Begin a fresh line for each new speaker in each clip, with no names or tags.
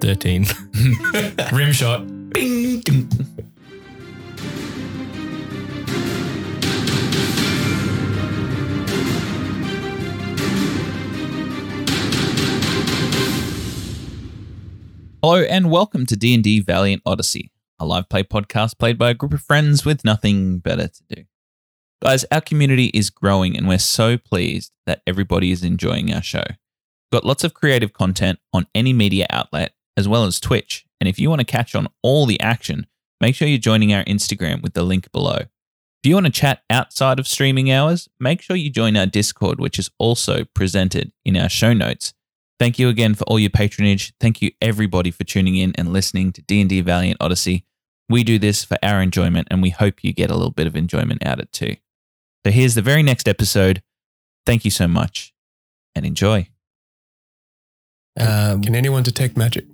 13.
Rim shot. Bing. Ding.
Hello and welcome to D&D Valiant Odyssey, a live play podcast played by a group of friends with nothing better to do. Guys, our community is growing and we're so pleased that everybody is enjoying our show. We've got lots of creative content on any media outlet as well as Twitch, and if you want to catch on all the action, make sure you're joining our Instagram with the link below. If you want to chat outside of streaming hours, make sure you join our Discord, which is also presented in our show notes. Thank you again for all your patronage. Thank you everybody for tuning in and listening to D&D Valiant Odyssey. We do this for our enjoyment and we hope you get a little bit of enjoyment out of it too. So here's the very next episode. Thank you so much and enjoy.
Um,
Can anyone detect magic?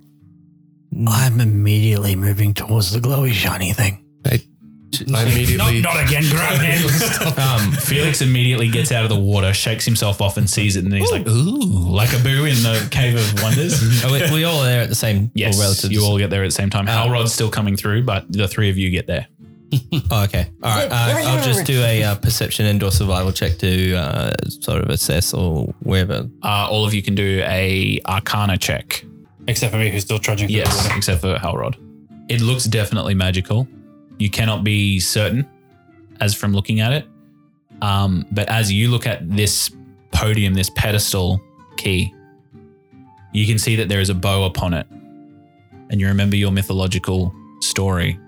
I'm immediately moving towards the glowy shiny thing.
I immediately.
Not, not again, grab hands. um, Felix immediately gets out of the water, shakes himself off, and sees it, and he's like, "Ooh, like a boo in the Cave of Wonders."
are we, we all there at the same
yes,
or relative?
you all get there at the same time.
Oh.
Halrod's still coming through, but the three of you get there.
Oh, okay. All right. Uh, I'll just do a uh, perception and or survival check to uh, sort of assess or wherever.
Uh, all of you can do a Arcana check.
Except for me, who's still trudging through the
Yes,
water.
except for Halrod. It looks definitely magical. You cannot be certain as from looking at it. Um, but as you look at this podium, this pedestal key, you can see that there is a bow upon it. And you remember your mythological story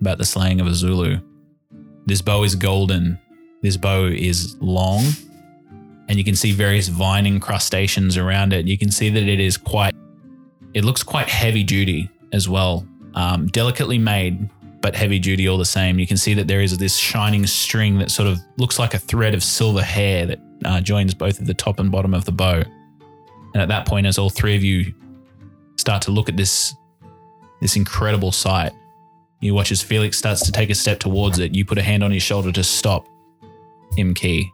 about the slaying of Azulu. This bow is golden. This bow is long. And you can see various vine incrustations around it. You can see that it is quite it looks quite heavy duty as well. Um, delicately made, but heavy duty all the same. You can see that there is this shining string that sort of looks like a thread of silver hair that uh, joins both of the top and bottom of the bow. And at that point, as all three of you start to look at this this incredible sight, you watch as Felix starts to take a step towards it. You put a hand on his shoulder to stop him, Key,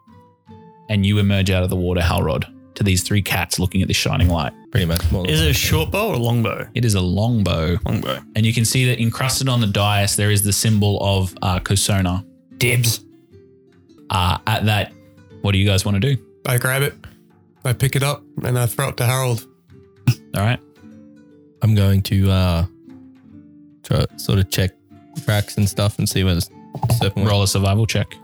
and you emerge out of the water, Halrod, to these three cats looking at this shining light.
Pretty much more.
Is it a short bow or a long bow?
It is a long bow.
Long bow.
And you can see that encrusted on the dais, there is the symbol of uh, Kasona.
Dibs.
Uh, at that, what do you guys want to do?
I grab it, I pick it up, and I throw it to Harold.
All right.
I'm going to uh, try, sort of check cracks and stuff and see where the serpent went.
Roll a survival check.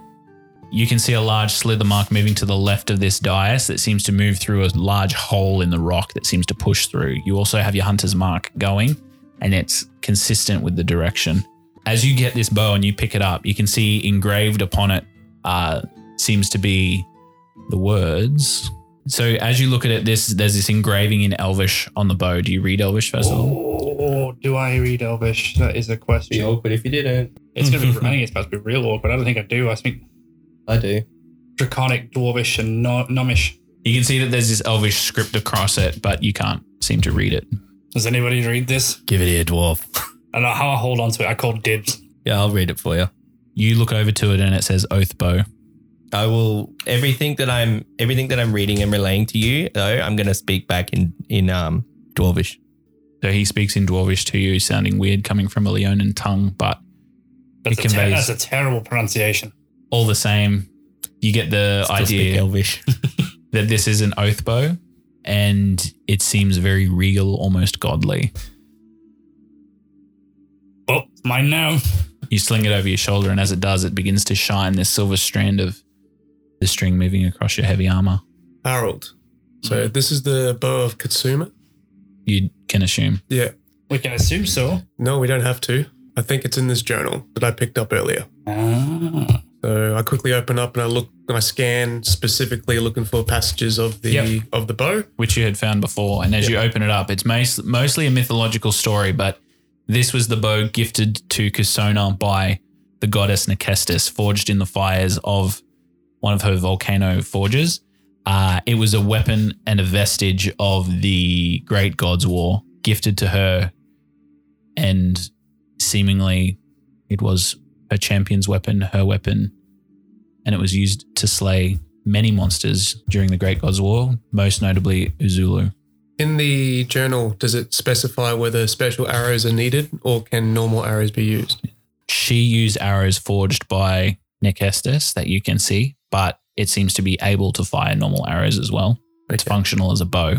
You can see a large slither mark moving to the left of this dais that seems to move through a large hole in the rock that seems to push through. You also have your hunter's mark going, and it's consistent with the direction. As you get this bow and you pick it up, you can see engraved upon it uh, seems to be the words. So as you look at it, this there's this engraving in Elvish on the bow. Do you read Elvish first of all?
Oh, do I read Elvish? That is a question.
awkward if you didn't.
It's gonna be. I think it's supposed to be real awkward. I don't think I do. I think
I do.
Draconic, Dwarvish, and no- Gnomish.
You can see that there's this Elvish script across it, but you can't seem to read it.
Does anybody read this?
Give it here, dwarf.
I don't know how I hold on to it. I call dibs.
Yeah, I'll read it for you.
You look over to it and it says Oath Bow.
I will everything that I'm everything that I'm reading and relaying to you though I'm going to speak back in in um dwarvish.
So he speaks in Dwarvish to you, sounding weird coming from a Leonin tongue, but
That's,
It
a, ter-
conveys-
that's a terrible pronunciation.
All the same, you get the
Still speak
idea
elvish.
that this is an oath bow and it seems very regal, almost godly.
Oh, it's mine now.
You sling it over your shoulder, and as it does, it begins to shine this silver strand of the string moving across your heavy armor.
Harold. So this is the bow of Katsuma.
You can assume.
Yeah.
We can assume so.
No, we don't have to. I think it's in this journal that I picked up earlier.
Ah.
So I quickly open up and I look and I scan specifically looking for passages of the
Yep.
of the bow.
which you had found before. And as you open it up, it's mostly a mythological story, but this was the bow gifted to Kasona by the goddess Nekestis, forged in the fires of one of her volcano forges. Uh, it was a weapon and a vestige of the Great God's War, gifted to her, and seemingly it was her champion's weapon, her weapon, and it was used to slay many monsters during the Great God's War, most notably Azulu.
In the journal, does it specify whether special arrows are needed or can normal arrows be used?
She used arrows forged by Necestus that you can see, but it seems to be able to fire normal arrows as well. It's functional as a bow.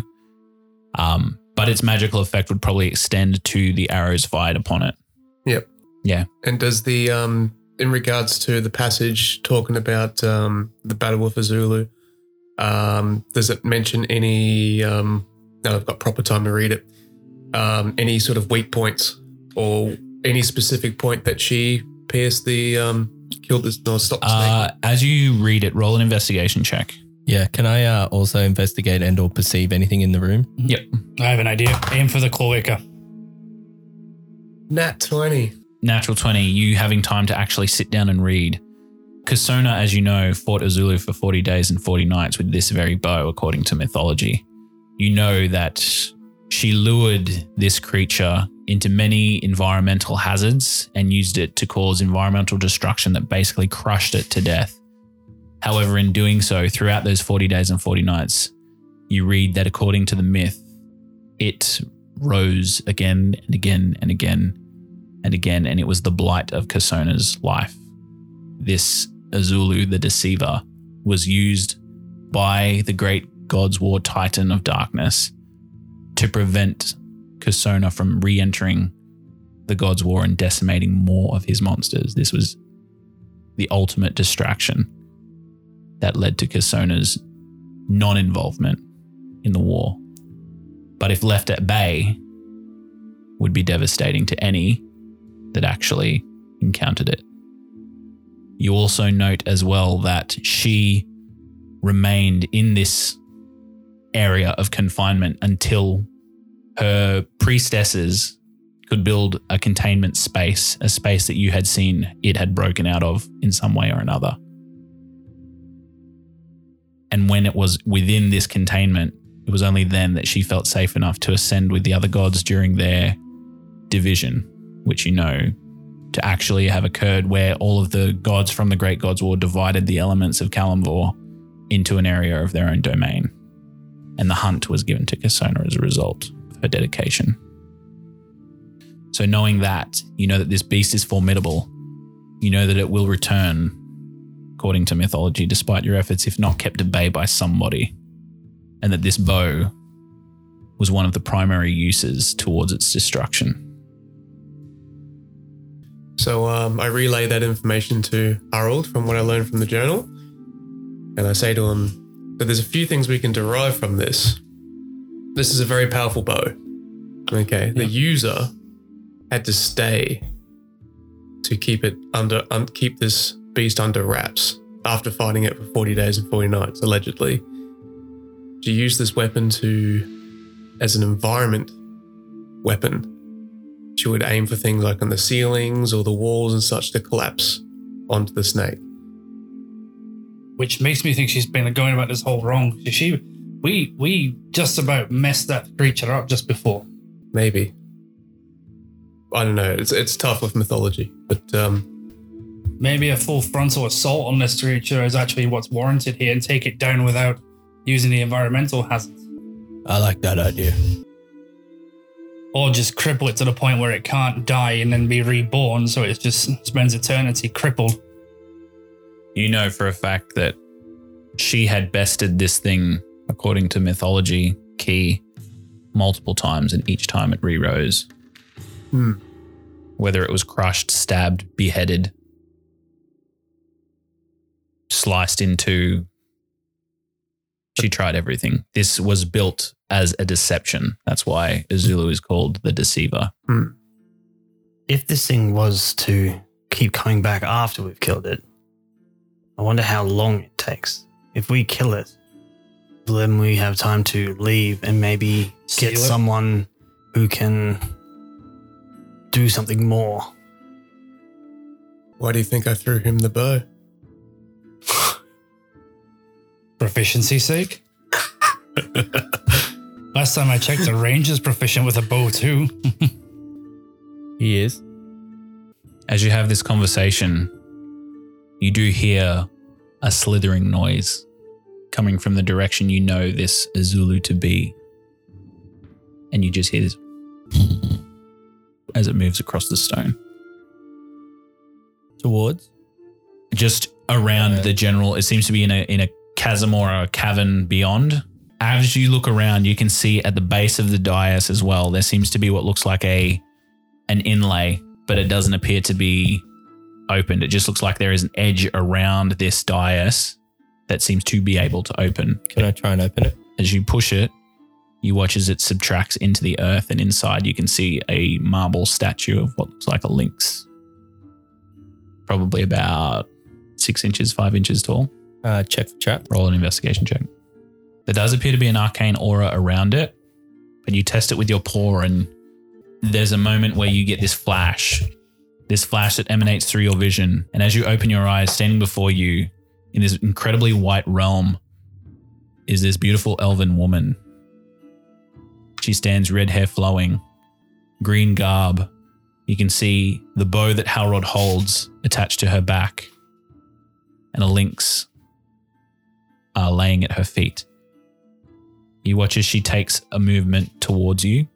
Um, but its magical effect would probably extend to the arrows fired upon it.
Yep.
Yeah.
And does the um in regards to the passage talking about um the Battle with Azulu, um, does it mention any um now I've got proper time to read it. Um any sort of weak points or any specific point that she pierced the um killed this no stop the snake?
Uh, as you read it, roll an investigation check.
Yeah. Can I uh, also investigate and or perceive anything in the room? Yep.
I have an idea. Aim for the cloaca.
Nat twenty.
Natural 20, you having time to actually sit down and read. Kasona, as you know, fought Azulu for 40 days and 40 nights with this very bow, according to mythology. You know that she lured this creature into many environmental hazards and used it to cause environmental destruction that basically crushed it to death. However, in doing so, throughout those 40 days and 40 nights, you read that according to the myth, it rose again and again and again and again, and it was the blight of Kasona's life. This Azulu, the deceiver, was used by the great God's War Titan of Darkness to prevent Kasona from re entering the God's War and decimating more of his monsters. This was the ultimate distraction that led to Kasona's non involvement in the war. But if left at bay, would be devastating to any that actually encountered it. You also note as well that she remained in this area of confinement until her priestesses could build a containment space, a space that you had seen it had broken out of in some way or another. And when it was within this containment, it was only then that she felt safe enough to ascend with the other gods during their division, which you know to actually have occurred where all of the gods from the Great Gods War divided the elements of Kalimvor into an area of their own domain. And the hunt was given to Kasona as a result of her dedication. So, knowing that, you know that this beast is formidable. You know that it will return, according to mythology, despite your efforts, if not kept at bay by somebody. And that this bow was one of the primary uses towards its destruction.
So um, I relay that information to Harold from what I learned from the journal. And I say to him that there's a few things we can derive from this. This is a very powerful bow. Okay. The user had to stay to keep it under, un- keep this beast under wraps after fighting it for 40 days and 40 nights, allegedly. To use this weapon to, as an environment weapon she would aim for things like on the ceilings or the walls and such to collapse onto the snake.
Which makes me think she's been going about this whole wrong. She, we, we just about messed that creature up just before.
Maybe. I don't know. It's it's tough with mythology, but um,
Maybe a full frontal assault on this creature is actually what's warranted here, and take it down without using the environmental hazards,
I like that idea.
Or just cripple it to the point where it can't die and then be reborn, so it just spends eternity crippled.
You know for a fact that she had bested this thing, according to mythology, key multiple times, and each time it re rose.
Hmm.
Whether it was crushed, stabbed, beheaded, sliced into. She tried everything. This was built as a deception. That's why Azulu is called the deceiver. Hmm.
If this thing was to keep coming back after we've killed it, I wonder how long it takes. If we kill it, then we have time to leave and maybe
Seal
get
it?
someone who can do something more.
why do you think I threw him the bow?
Proficiency sake. Last time I checked, the ranger's proficient with a bow too.
He is.
As you have this conversation, you do hear a slithering noise coming from the direction you know this Azulu to be. and you just hear this as it moves across the stone.
Towards.
just around
Yeah.
the general it seems to be in a in a chasm or a cavern beyond as you look around you can see at the base of the dais as well there seems to be what looks like a an inlay but it doesn't appear to be opened. It just looks like there is an edge around this dais that seems to be able to open.
Can I try and open it?
as you push it you watch as it subtracts into the earth and inside you can see a marble statue of what looks like a lynx. Probably about six inches five inches tall.
Uh, check for trap.
roll an investigation check there does appear to be an arcane aura around it but you test it with your paw and there's a moment where you get this flash. This flash that emanates through your vision. And as you open your eyes standing before you in this incredibly white realm is this beautiful elven woman. She stands red hair flowing green garb. You can see the bow that halrod holds attached to her back and a lynx uh, laying at her feet. You watch as she takes a movement towards you,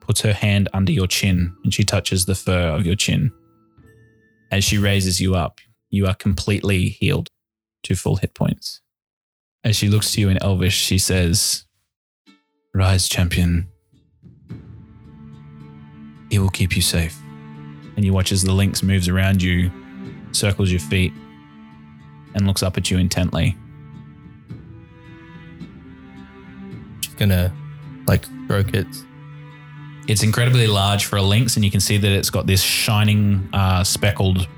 puts her hand under your chin, and she touches the fur of your chin. As she raises you up, you are completely healed to full hit points. As she looks to you in Elvish, she says, Rise, champion. He will keep you safe. And you watch as the lynx moves around you, circles your feet, and looks up at you intently.
Gonna like stroke it.
It's incredibly large for a lynx, and you can see that it's got this shining, uh, speckled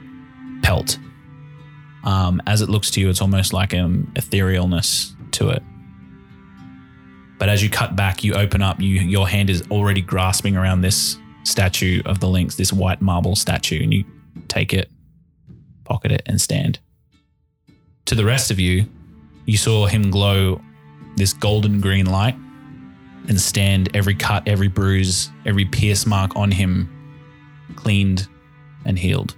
pelt. Um, as it looks to you, it's almost like an etherealness to it. But as you cut back, you open up. You your hand is already grasping around this statue of the lynx, this white marble statue, and you take it, pocket it, and stand. To the rest of you, you saw him glow this golden green light and stand every cut, every bruise, every pierce mark on him cleaned and healed.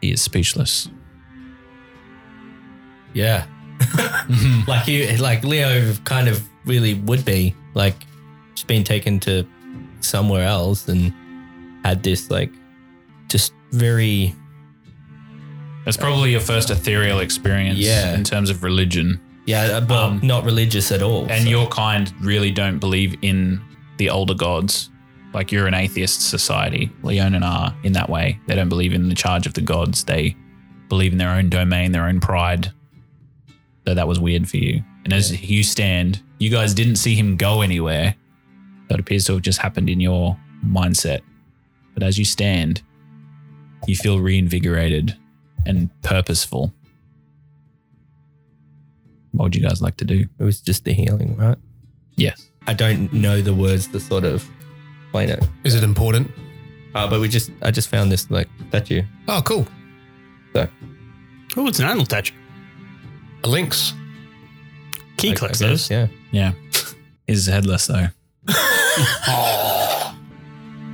He is speechless.
Yeah. like you, like Leo, kind of really would be like she's been taken to somewhere else and had this like just very
That's probably your first ethereal experience
Yeah.
in terms of religion.
yeah, but
Um,
not religious at all.
And
so-
your kind really don't believe in the older gods. Like you're an atheist society. Leonin are in that way. They don't believe in the charge of the gods. They believe in their own domain, their own pride. So that was weird for you. And as you stand, you guys didn't see him go anywhere. That appears to have just happened in your mindset. But as you stand, you feel reinvigorated and purposeful. What would you guys like to do?
it was just the healing, right?
Yes.
I don't know the words to sort of explain it.
Is it important?
Uh, but we just, I just found this like statue.
Oh, cool.
So, Oh, it's an animal statue.
A lynx.
Key
I- I guess,
those.
Yeah.
Yeah. He's headless though.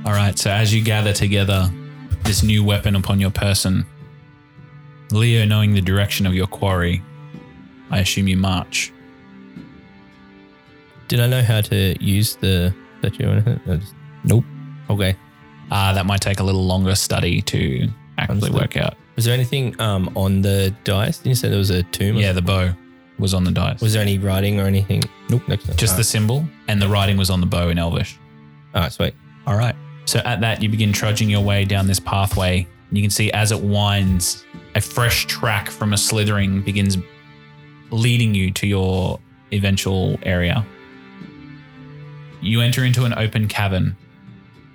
All right. So as you gather together this new weapon upon your person, Leo, knowing the direction of your quarry, I assume you march.
Did I know how to use the statue or anything? I just- nope. Okay.
Uh, that might take a little longer study to actually
Understood.
work out.
Was there anything um, on the dais? Did you say there was a tomb? or
Yeah, the bow was on the dais.
Was there any writing or anything? Nope. Next time.
just the symbol, and the writing was on the bow in Elvish.
All right, sweet.
All right. So at that, you begin trudging your way down this pathway. You can see as it winds, a fresh track from a slithering begins leading you to your eventual area. You enter into an open cavern,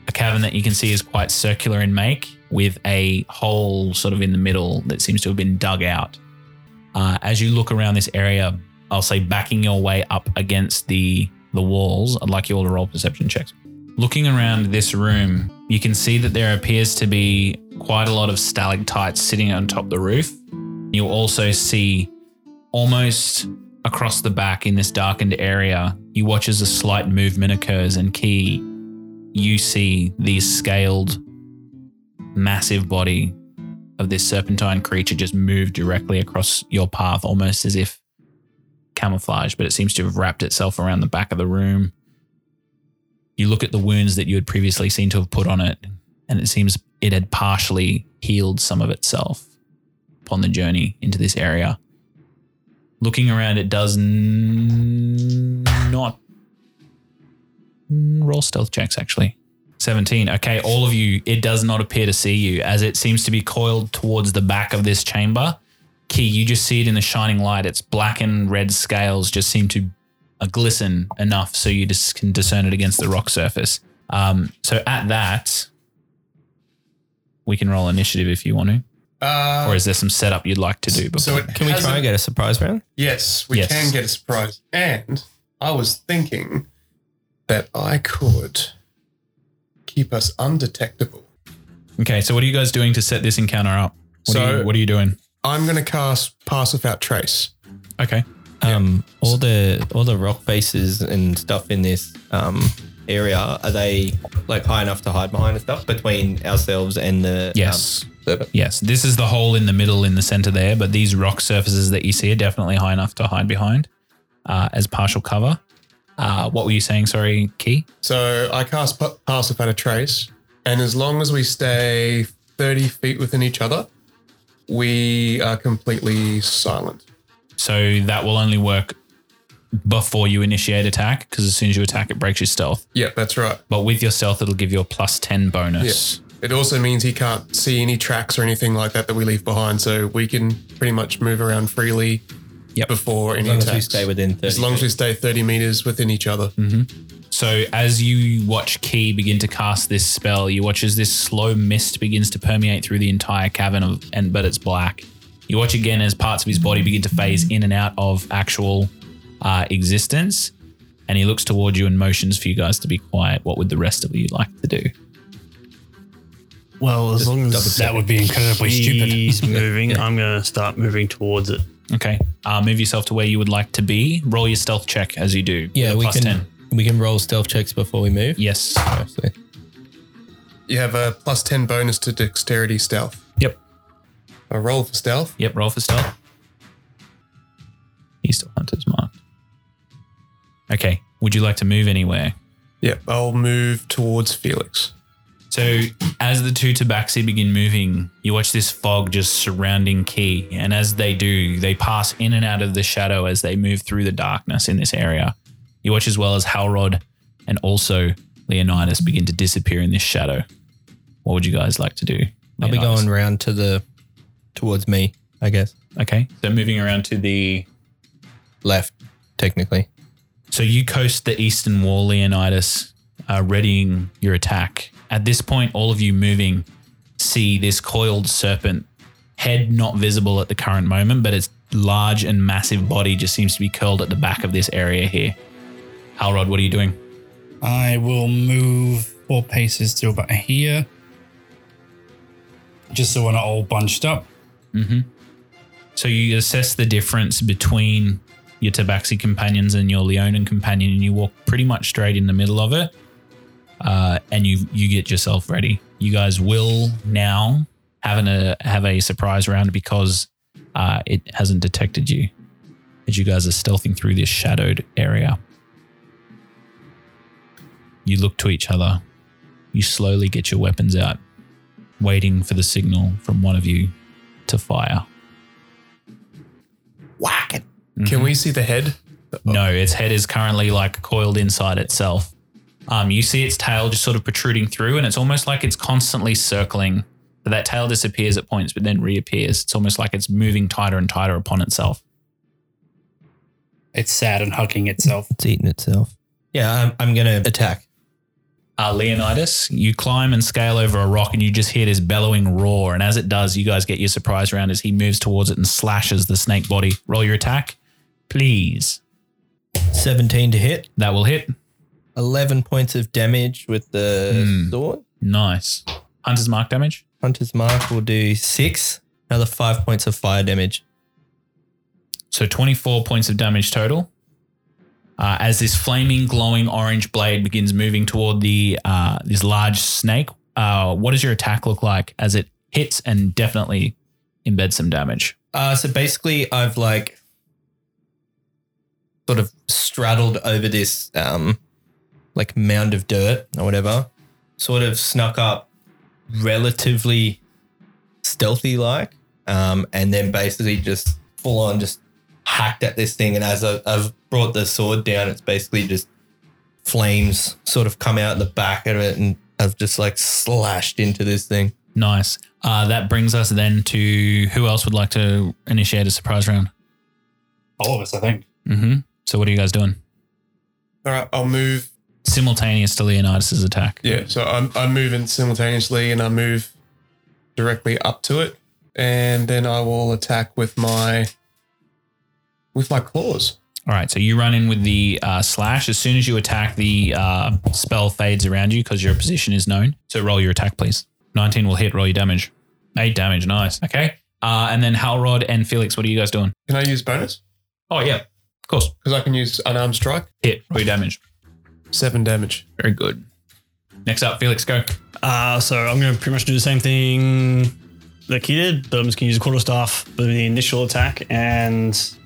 a cavern that you can see is quite circular in make, with a hole sort of in the middle that seems to have been dug out. Uh, as you look around this area, I'll say backing your way up against the the walls. I'd like you all to roll perception checks. Looking around this room, you can see that there appears to be quite a lot of stalactites sitting on top of the roof. You'll also see almost across the back in this darkened area, you watch as a slight movement occurs and key, you see the scaled, massive body of this serpentine creature just move directly across your path, almost as if camouflage, but it seems to have wrapped itself around the back of the room. You look at the wounds that you had previously seen to have put on it, and it seems it had partially healed some of itself upon the journey into this area. Looking around, it does n- not roll stealth checks actually. 17. Okay, all of you, it does not appear to see you as it seems to be coiled towards the back of this chamber. Key, you just see it in the shining light. Its black and red scales just seem to uh, glisten enough so you just can discern it against the rock surface. Um, so at that, we can roll initiative if you want to.
Uh,
Or is there some setup you'd like to do before?
so it
Can we try and get a surprise round?
Yes, we
Yes.
can get a surprise. And I was thinking that I could keep us undetectable.
okay, so what are you guys doing to set this encounter up? What, are,
So-
you, what are you doing?
I'm going to cast Pass Without Trace.
Okay.
Um, all the all the rock faces and stuff in this um area are they like high enough to hide behind and stuff between ourselves and the
Yes.
um, serpent?
Yes, this is the hole in the middle in the center there, but these rock surfaces that you see are definitely high enough to hide behind uh, as partial cover. Uh, what were you saying? Sorry, Key?
So I cast pa- Pass Without a Trace. And as long as we stay 30 feet within each other, we are completely silent.
So that will only work before you initiate attack, because as soon as you attack, it breaks your stealth.
Yeah, that's right.
But with your stealth, it'll give you a plus 10 bonus.
Yes. It also means he can't see any tracks or anything like that that we leave behind. So we can pretty much move around freely
Yep.
before any
As long as we stay within 30
as long as we stay 30 meters within each other. Mm-hmm.
So as you watch Key begin to cast this spell, you watch as this slow mist begins to permeate through the entire cavern of and but it's black. You watch again as parts of his body begin to phase in and out of actual uh, existence, and he looks towards you and motions for you guys to be quiet. What would the rest of you like to do?
Well, as long as
That would be incredibly stupid.
he's moving, I'm going to start moving towards it.
Okay, uh, move yourself to where you would like to be. Roll your stealth check as you do.
Yeah, we
plus
can
10.
we can roll stealth checks before we move.
Yes.
Actually.
You have a plus 10 bonus to dexterity stealth.
Yep.
A roll for stealth.
Yep. Roll for stealth. He's still hunter's marked. Okay. Would you like to move anywhere?
Yep. I'll move towards Felix.
So, as the two tabaxi begin moving, you watch this fog just surrounding Key. And as they do, they pass in and out of the shadow as they move through the darkness in this area. You watch as well as Halrod and also Leonidas begin to disappear in this shadow. What would you guys like to do?
I'll be going round to the towards me, I guess.
Okay. So, moving around to the.
Left, technically.
So, you coast the eastern wall, Leonidas, uh, readying your attack. At this point, all of you moving see this coiled serpent, head not visible at the current moment, but its large and massive body just seems to be curled at the back of this area here. Halrod, what are you doing?
I will move four paces to about here. Just so we're not all bunched up.
So you assess the difference between your Tabaxi companions and your Leonin companion, and you walk pretty much straight in the middle of it, uh, and you you get yourself ready. You guys will now have a have a surprise round because uh, it hasn't detected you as you guys are stealthing through this shadowed area. You look to each other. You slowly get your weapons out, waiting for the signal from one of you to fire.
Whack it.
Mm-hmm.
Can we see the head?
No, its head is currently like coiled inside itself. Um, you see its tail just sort of protruding through, and it's almost like it's constantly circling. But that tail disappears at points, but then reappears. It's almost like it's moving tighter and tighter upon itself.
It's sad and hugging itself.
It's eating itself. Yeah, I'm, I'm gonna attack.
Uh, Leonidas, you climb and scale over a rock, and you just hear this bellowing roar. And as it does, you guys get your surprise round as he moves towards it and slashes the snake body. Roll your attack, please.
17 to hit.
That will hit.
11 points of damage with the
Hmm.
sword.
Nice. Hunter's mark damage.
Hunter's Mark will do six. Another five points of fire damage.
So 24 points of damage total. Uh, as this flaming, glowing orange blade begins moving toward the uh, this large snake, uh, what does your attack look like as it hits and definitely embeds some damage.
Uh, so basically, I've like sort of straddled over this um, like mound of dirt or whatever, sort of snuck up relatively stealthy like, um, and then basically just full on just hacked at this thing. And as I, I've brought the sword down, it's basically just flames sort of come out the back of it, and I've just like slashed into this thing.
Nice. Uh, that brings us then to who else would like to initiate a surprise round?
All of us, I think.
Mm-hmm. So what are you guys doing?
All right, I'll move.
Simultaneous to Leonidas's attack.
Yeah, so I'm I'm moving simultaneously, and I move directly up to it, and then I will attack with my with my claws.
All right, so you run in with the uh, slash. As soon as you attack, the uh, spell fades around you because your position is known. So roll your attack, please. 19 will hit, roll your damage. 8 damage, nice. Okay. Uh, and then Halrod and Felix, what are you guys doing?
Can I use bonus?
Oh, yeah, of course.
Because I can use unarmed strike.
Hit, roll your damage.
Seven damage.
Very good. Next up, Felix, go.
Uh, so I'm going to pretty much do the same thing that he did, but I'm just going to use a quarter staff for the initial attack and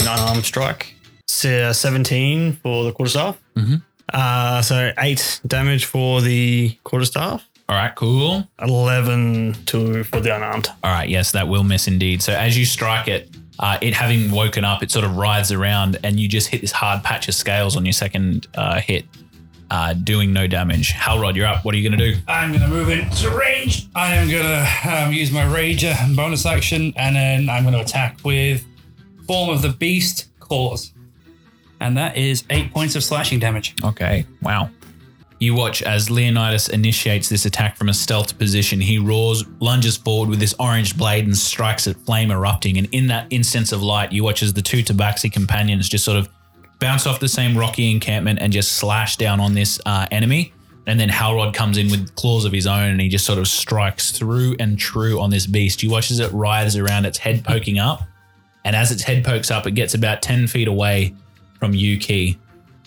an unarmed strike. So, uh, 17 for the quarter staff.
Mhm.
Uh, so 8 damage for the quarterstaff.
All right, cool.
11 to for the unarmed.
All right, yes, that will miss indeed. So as you strike it, uh, it having woken up, it sort of writhes around, and you just hit this hard patch of scales on your second uh, hit, uh, doing no damage. Halrod, you're up. What are you going to do?
I'm gonna move into range. I am gonna um, use my rager bonus action, and then I'm gonna attack with form of the beast claws, and that is eight points of slashing damage.
Okay, wow. You watch as Leonidas initiates this attack from a stealth position. He roars, lunges forward with this orange blade, and strikes at flame erupting. And in that instance of light, you watch as the two Tabaxi companions just sort of bounce off the same rocky encampment and just slash down on this uh, enemy. And then Halrod comes in with claws of his own and he just sort of strikes through and true on this beast. You watch as it writhes around, its head poking up. And as its head pokes up, it gets about 10 feet away from you, Key.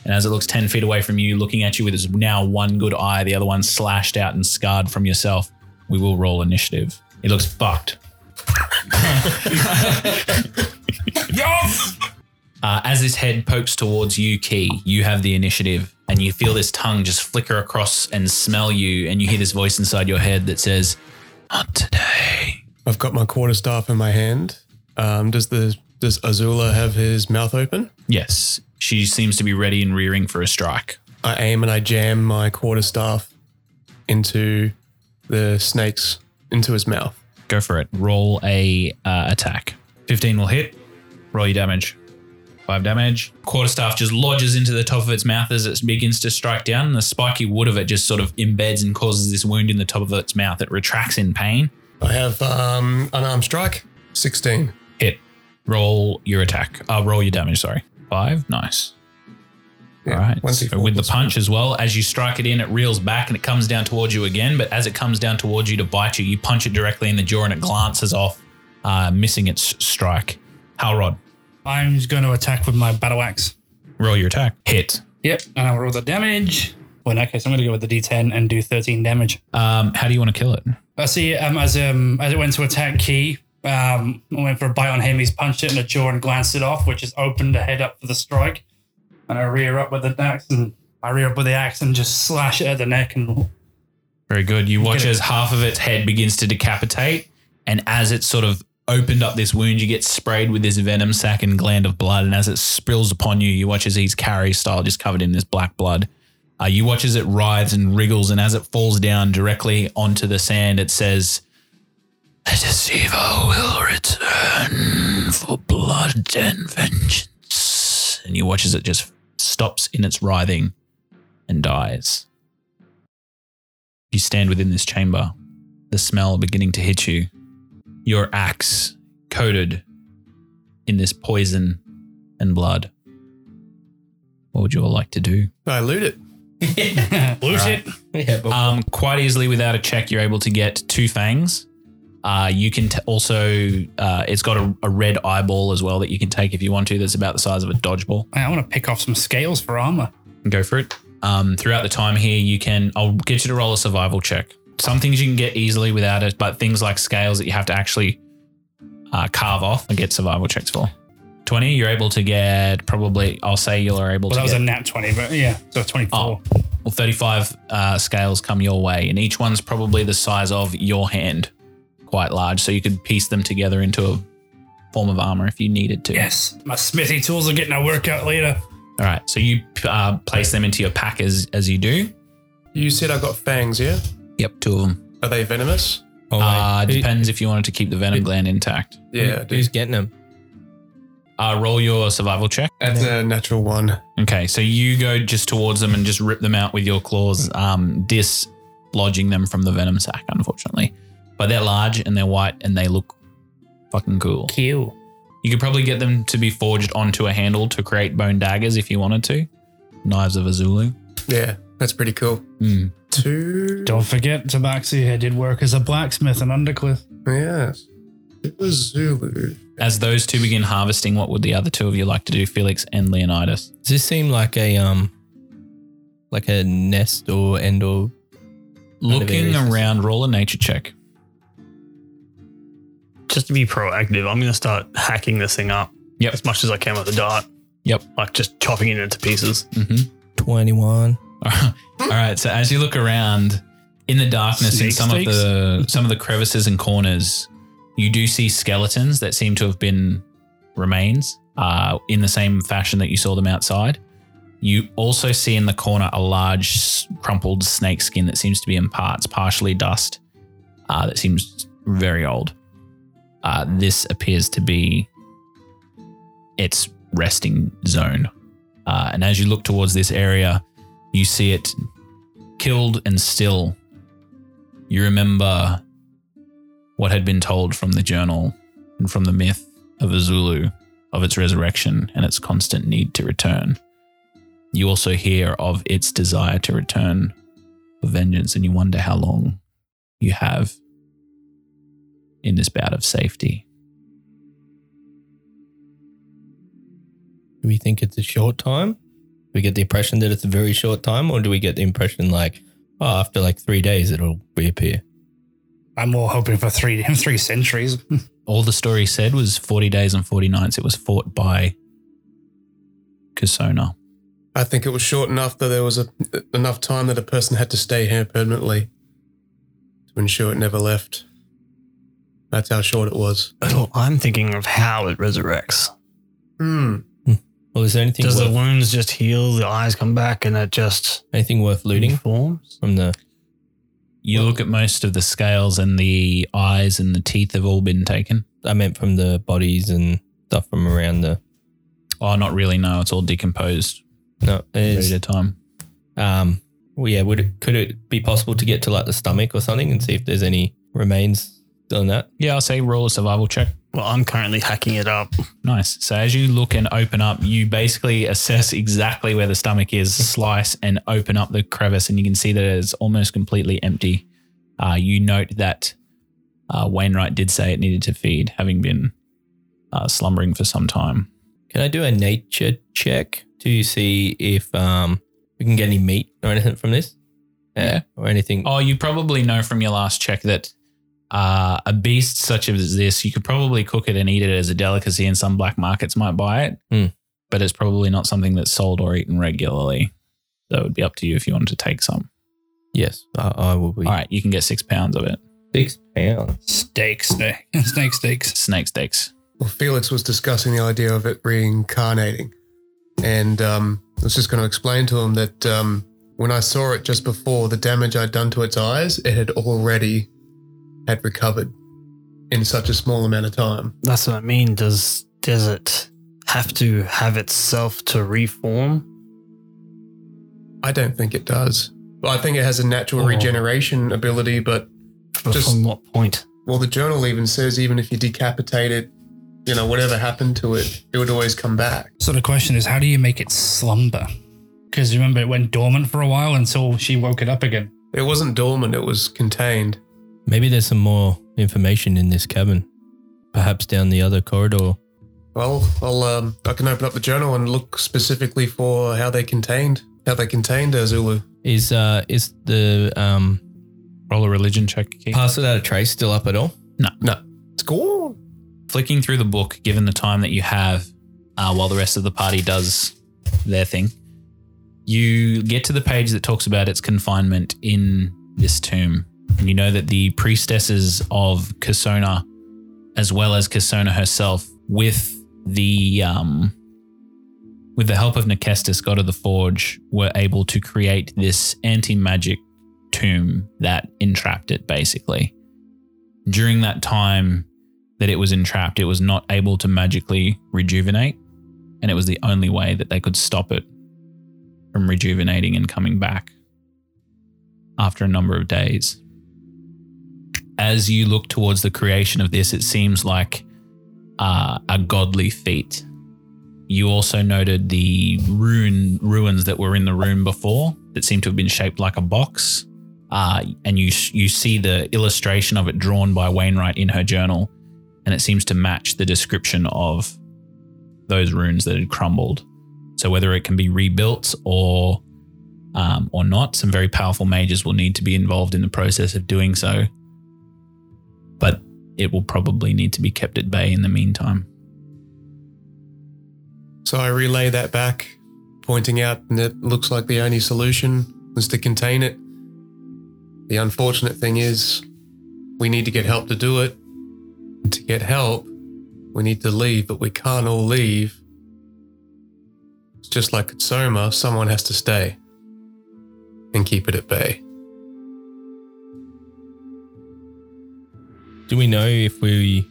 And as it looks 10 feet away from you, looking at you with its now one good eye, the other one slashed out and scarred from yourself, we will roll initiative. It looks fucked. Uh, as this head pokes towards you, Key, you have the initiative, and you feel this tongue just flicker across and smell you, and you hear this voice inside your head that says, Not today.
I've got my quarterstaff in my hand. Um, does the does Azulu have his mouth open?
Yes, she seems to be ready and rearing for a strike.
I aim and I jam my quarterstaff into the snake's into his mouth.
Go for it. Roll a uh, attack. 15 will hit. Roll your damage. Five damage. Quarterstaff just lodges into the top of its mouth as it begins to strike down, and the spiky wood of it just sort of embeds and causes this wound in the top of its mouth. It retracts in pain.
I have um, unarmed strike. Sixteen.
Hit. Roll your attack. Uh, roll your damage, sorry. Five. Nice.
Yeah,
All right. So with the
plus
punch as well, as you strike it in, it reels back and it comes down towards you again. But as it comes down towards you to bite you, you punch it directly in the jaw and it glances off, uh, missing its strike. Halrod,
I'm just going to attack with my battle axe.
roll your attack. Hit.
Yep, and I'll roll the damage. Well, in that case, I'm going to go with the D10 and do 13 damage.
Um, how do you want to kill it?
I see um, as um as it went to attack Key, um, I went for a bite on him. He's punched it in the jaw and glanced it off, which has opened the head up for the strike. And I rear up with the axe and I rear up with the axe and just slash it at the neck and
Very good. You watch as half of its head begins to decapitate, and as it sort of opened up this wound, you get sprayed with this venom sac and gland of blood. And as it spills upon you, you watch as he's carry style, just covered in this black blood. Uh, you watch as it writhes and wriggles, and as it falls down directly onto the sand, it says, "The deceiver will return for blood and vengeance." And you watch as it just stops in its writhing and dies. You stand within this chamber, the smell beginning to hit you. Your axe coated in this poison and blood. What would you all like to do?
I loot it.
loot it.
Yeah, but
Um, quite easily, without a check, you're able to get two fangs. Uh, you can t- also, uh, it's got a, a red eyeball as well that you can take if you want to. That's about the size of a dodgeball.
I want to pick off some scales for armor.
Go for it. Um, throughout the time here, you can. I'll get you to roll a survival check. some things you can get easily without it, but things like scales that you have to actually uh, carve off and get survival checks for. 20, you're able to get probably, I'll say you're able
Well, that
to
was
get,
a nat 20, but yeah, so 24.
Oh. well, 35 uh, scales come your way, and each one's probably the size of your hand, quite large. So you could piece them together into a form of armor if you needed to.
Yes, my smithy tools are getting a workout later.
All right. So you uh, place them into your pack as, as you do.
You said I've got fangs, yeah?
Yep, two of them.
Are they venomous?
Oh.
Uh,
Who-
depends if you wanted to keep the venom gland intact.
Yeah, I do.
Who's getting them?
Uh, roll your survival check.
That's a natural one.
Okay, so you go just towards them and just rip them out with your claws, um, dislodging them from the venom sac, unfortunately. But they're large and they're white and they look fucking cool.
Kill.
You could probably get them to be forged onto a handle to create bone daggers if you wanted to. Knives of Azulu.
Yeah, that's pretty cool.
Hmm.
Two.
Don't forget, Tabaxi here did work as a blacksmith in Undercliff.
Yes. It was Zulu.
As those two begin harvesting, what would the other two of you like to do, Felix and Leonidas?
Does this seem like a um, like a nest or end or
Looking around, roll a nature check.
Just to be proactive, I'm going to start hacking this thing up
Yep.
as much as I can with the dart.
Yep.
Like just chopping it into pieces.
Mm-hmm.
twenty one?
All right. So as you look around in the darkness in some
steaks?
of the some of the crevices and corners, you do see skeletons that seem to have been remains uh, in the same fashion that you saw them outside. You also see in the corner a large crumpled snake skin that seems to be in parts, partially dust, uh, that seems very old. Uh, this appears to be its resting zone. Uh, and as you look towards this area, you see it killed and still. You remember what had been told from the journal and from the myth of Azulu, of its resurrection and its constant need to return. You also hear of its desire to return for vengeance, and you wonder how long you have in this bout of safety.
Do we think it's a short time? Do we get the impression that it's a very short time, or do we get the impression like, oh, after like three days it'll reappear?
I'm more hoping for three three centuries.
All the story said was 40 days and 40 nights. It was fought by Kasona.
I think it was short enough that there was a, enough time that a person had to stay here permanently to ensure it never left. That's how short it was.
Well, I'm thinking of how it resurrects.
Hmm.
Well, is there anything
Does the
worth,
wounds just heal, the eyes come back, and it just
anything worth looting
reforms?
from the?
You look at most of the scales and the eyes and the teeth have all been taken.
I meant from the bodies and stuff from around the.
Oh, not really. No, it's all decomposed.
No,
Ready
it's,
to time.
um. Well, yeah. Would it could it be possible to get to like the stomach or something and see if there's any remains still in that?
Yeah, I'll say roll a survival check.
Well, I'm currently hacking it up.
Nice. So as you look and open up, you basically assess exactly where the stomach is, slice and open up the crevice, and you can see that it's almost completely empty. Uh, you note that uh, Wainwright did say it needed to feed, having been uh, slumbering for some time.
Can I do a nature check to see if um we can get any meat or anything from this? Uh,
Yeah.
Or anything?
Oh, you probably know from your last check that uh, a beast such as this, you could probably cook it and eat it as a delicacy, and some black markets might buy it.
Hmm.
But it's probably not something that's sold or eaten regularly. So it would be up to you if you wanted to take some.
Yes, I, I will be.
All right, you can get six pounds of it.
Six pounds.
Steak, snake, snake steaks.
Snake steaks.
Well, Felix was discussing the idea of it reincarnating. And um, I was just going to explain to him that um, when I saw it just before, the damage I'd done to its eyes, it had already had recovered in such a small amount of time.
That's what I mean. Does does it have to have itself to reform?
I don't think it does. Well, I think it has a natural
Oh.
regeneration ability, but
But
Just-
from what point?
well, the journal even says even if you decapitate it, you know, whatever happened to it, it would always come back.
So the question is, how do you make it slumber? Because remember, it went dormant for a while until she woke it up again.
It wasn't dormant, it was contained.
Maybe there's some more information in this cabin. Perhaps down the other corridor.
Well, I'll um, I can open up the journal and look specifically for how they contained how they contained uh, Zulu.
Is uh is the um
Roll a religion check. Key.
Pass without a trace still up at all?
No, it's gone.
Flicking through the book, given the time that you have, uh, while the rest of the party does their thing, you get to the page that talks about its confinement in this tomb, and you know that the priestesses of Kasona, as well as Kasona herself, with the um, with the help of Nekestus, god of the forge, were able to create this anti-magic tomb that entrapped it, basically. During that time that it was entrapped, it was not able to magically rejuvenate, and it was the only way that they could stop it from rejuvenating and coming back after a number of days. As you look towards the creation of this, it seems like uh, a godly feat. You also noted the rune ruins that were in the room before that seem to have been shaped like a box, uh, and you you see the illustration of it drawn by Wainwright in her journal, and it seems to match the description of those runes that had crumbled. So whether it can be rebuilt or um, or not, some very powerful mages will need to be involved in the process of doing so. It will probably need to be kept at bay in the meantime.
So I relay that back, pointing out that it looks like the only solution is to contain it. The unfortunate thing is, we need to get help to do it. And to get help, we need to leave, but we can't all leave. It's just like at Soma, someone has to stay and keep it at bay.
Do we know if we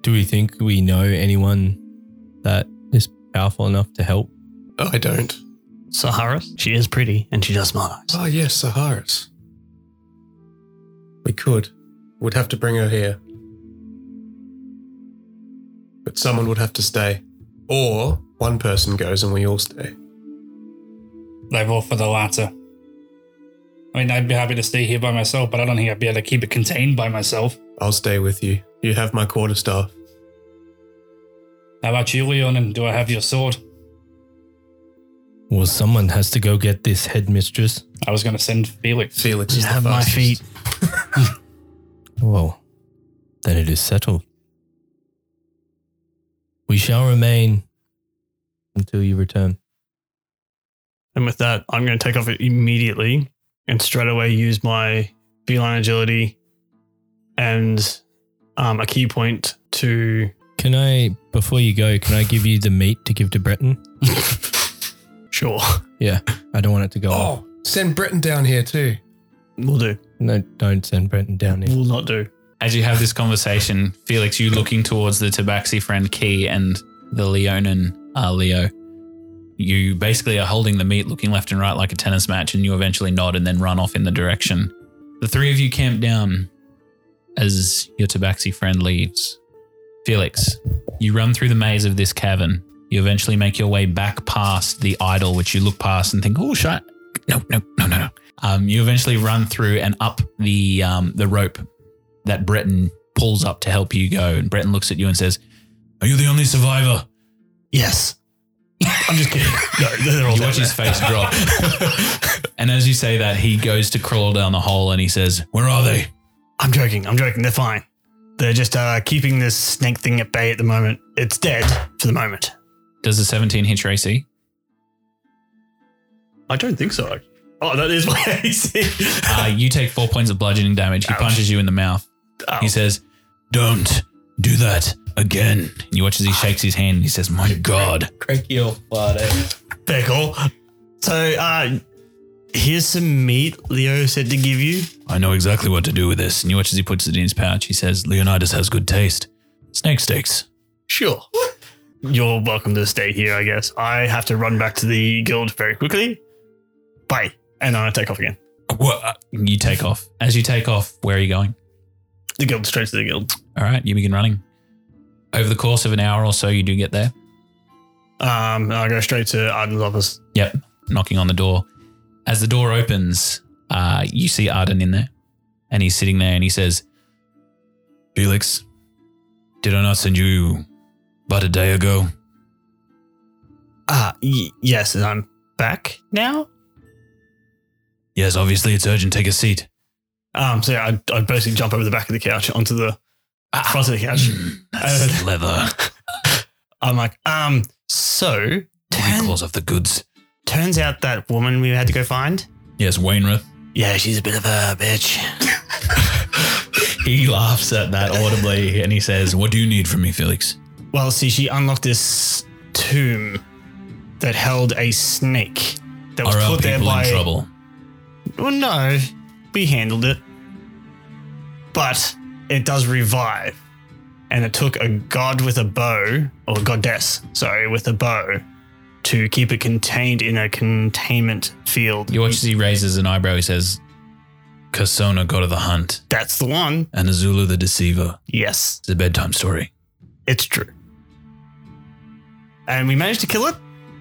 do we think we know anyone that is powerful enough to help?
Oh, I don't.
Saharis, she is pretty and she does smile eyes.
Oh, yes, Saharis. We could. We'd have to bring her here. But someone would have to stay. Or one person goes and we all stay.
I vote for the latter. I mean, I'd be happy to stay here by myself, but I don't think I'd be able to keep it contained by myself.
I'll stay with you. You have my quarterstaff.
How about you, Leon? And do I have your sword?
Well, someone has to go get this headmistress.
I was going to send Felix.
Felix
You
is the
have my
fastest.
feet.
Well, then it is settled. We shall remain until you return.
And with that, I'm going to take off it immediately and straight away use my feline agility and um, a key point to.
Can I, before you go, can I give you the meat to give to Breton?
Sure,
Yeah, I don't want it to go. off.
Oh, send Breton down here too.
we'll do.
No, don't send Breton down here.
We'll not do.
As you have this conversation, Felix, you looking towards the Tabaxi friend Key and the Leonin uh, Leo. You basically are holding the meat, looking left and right like a tennis match, and you eventually nod and then run off in the direction. The three of you camp down as your Tabaxi friend leaves. Felix, you run through the maze of this cavern. You eventually make your way back past the idol, which you look past and think, "Oh, shit. No, no, no, no, no." Um, you eventually run through and up the um, the rope that Breton pulls up to help you go. And Breton looks at you and says, Are you the only survivor?
Yes. I'm just kidding. No, all
You watch his face drop. and as you say that, he goes to crawl down the hole and he says, Where are they?
I'm joking. I'm joking. They're fine. They're just uh, keeping this snake thing at bay at the moment. It's dead for the moment.
Does the 17 hit your AC?
I don't think so. Oh, that is my AC.
Uh, you take four points of bludgeoning damage. He
Ouch.
punches you in the mouth.
Ow.
He says, Don't do that again. And you watch as he shakes his hand and he says, My God.
Cranky old fart, eh?
Pickle. So, uh, here's some meat Leo said to give you.
I know exactly what to do with this. And you watch as he puts it in his pouch. He says, Leonidas has good taste. Snake steaks.
Sure. You're welcome to stay here, I guess. I have to run back to the guild very quickly. Bye. And then I take off again.
What? You take off. As you take off, where are you going?
The guild, straight to the guild.
All right, you begin running. Over the course of an hour or so, you do get there.
Um, I go straight to Arden's office.
Yep, knocking on the door. As the door opens, uh, you see Arden in there, and he's sitting there, and he says, "Felix, did I not send you about a day ago?
Ah, y- yes, and I'm back now.
Yes, obviously it's urgent. Take a seat.
Um, so yeah, I, I basically jump over the back of the couch onto the front of the couch.
That's leather.
I'm like, um, so turn,
Equals of the goods.
turns out that woman we had to go find.
Yes, Wainwright.
Yeah, she's a bit of a bitch.
He laughs at that audibly and he says, What do you need from me, Felix?
Well, see, she unlocked this tomb that held a snake that was
Are
put there by.
trouble?
Well, no, we handled it, but it does revive, and it took a god with a bow or goddess, sorry, with a bow to keep it contained in a containment field.
You watch as he raises an eyebrow. He says, Kasona, god of the hunt,
That's the one.
and Azulu the deceiver.
Yes,
It's a bedtime story.
it's true. And we managed to kill it,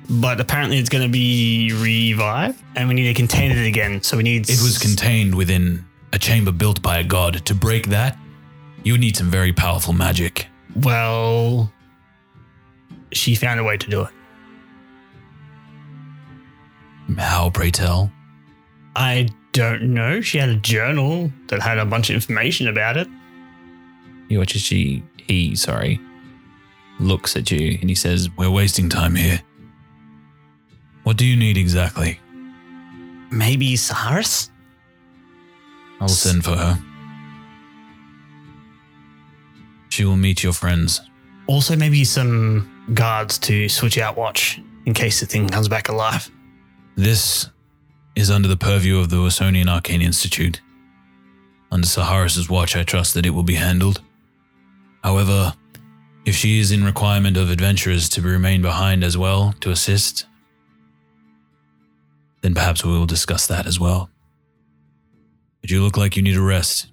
but apparently it's going to be revived, and we need to contain it again. So we need.
It was contained within a chamber built by a god. To break that, you need some very powerful magic.
Well, she found a way to do it.
How, pray tell?
I don't know. She had a journal that had a bunch of information about it.
You watch as she, he, sorry, looks at you and he says, We're wasting time here. What do you need exactly?
Maybe Saharis?
I'll send for her. She will meet your friends.
Also, maybe some guards to switch out watch in case the thing comes back alive.
This is under the purview of the Wasonian Arcane Institute. Under Saharis' watch, I trust that it will be handled. However, if she is in requirement of adventurers to remain behind as well to assist, then perhaps we will discuss that as well. But you look like you need a rest.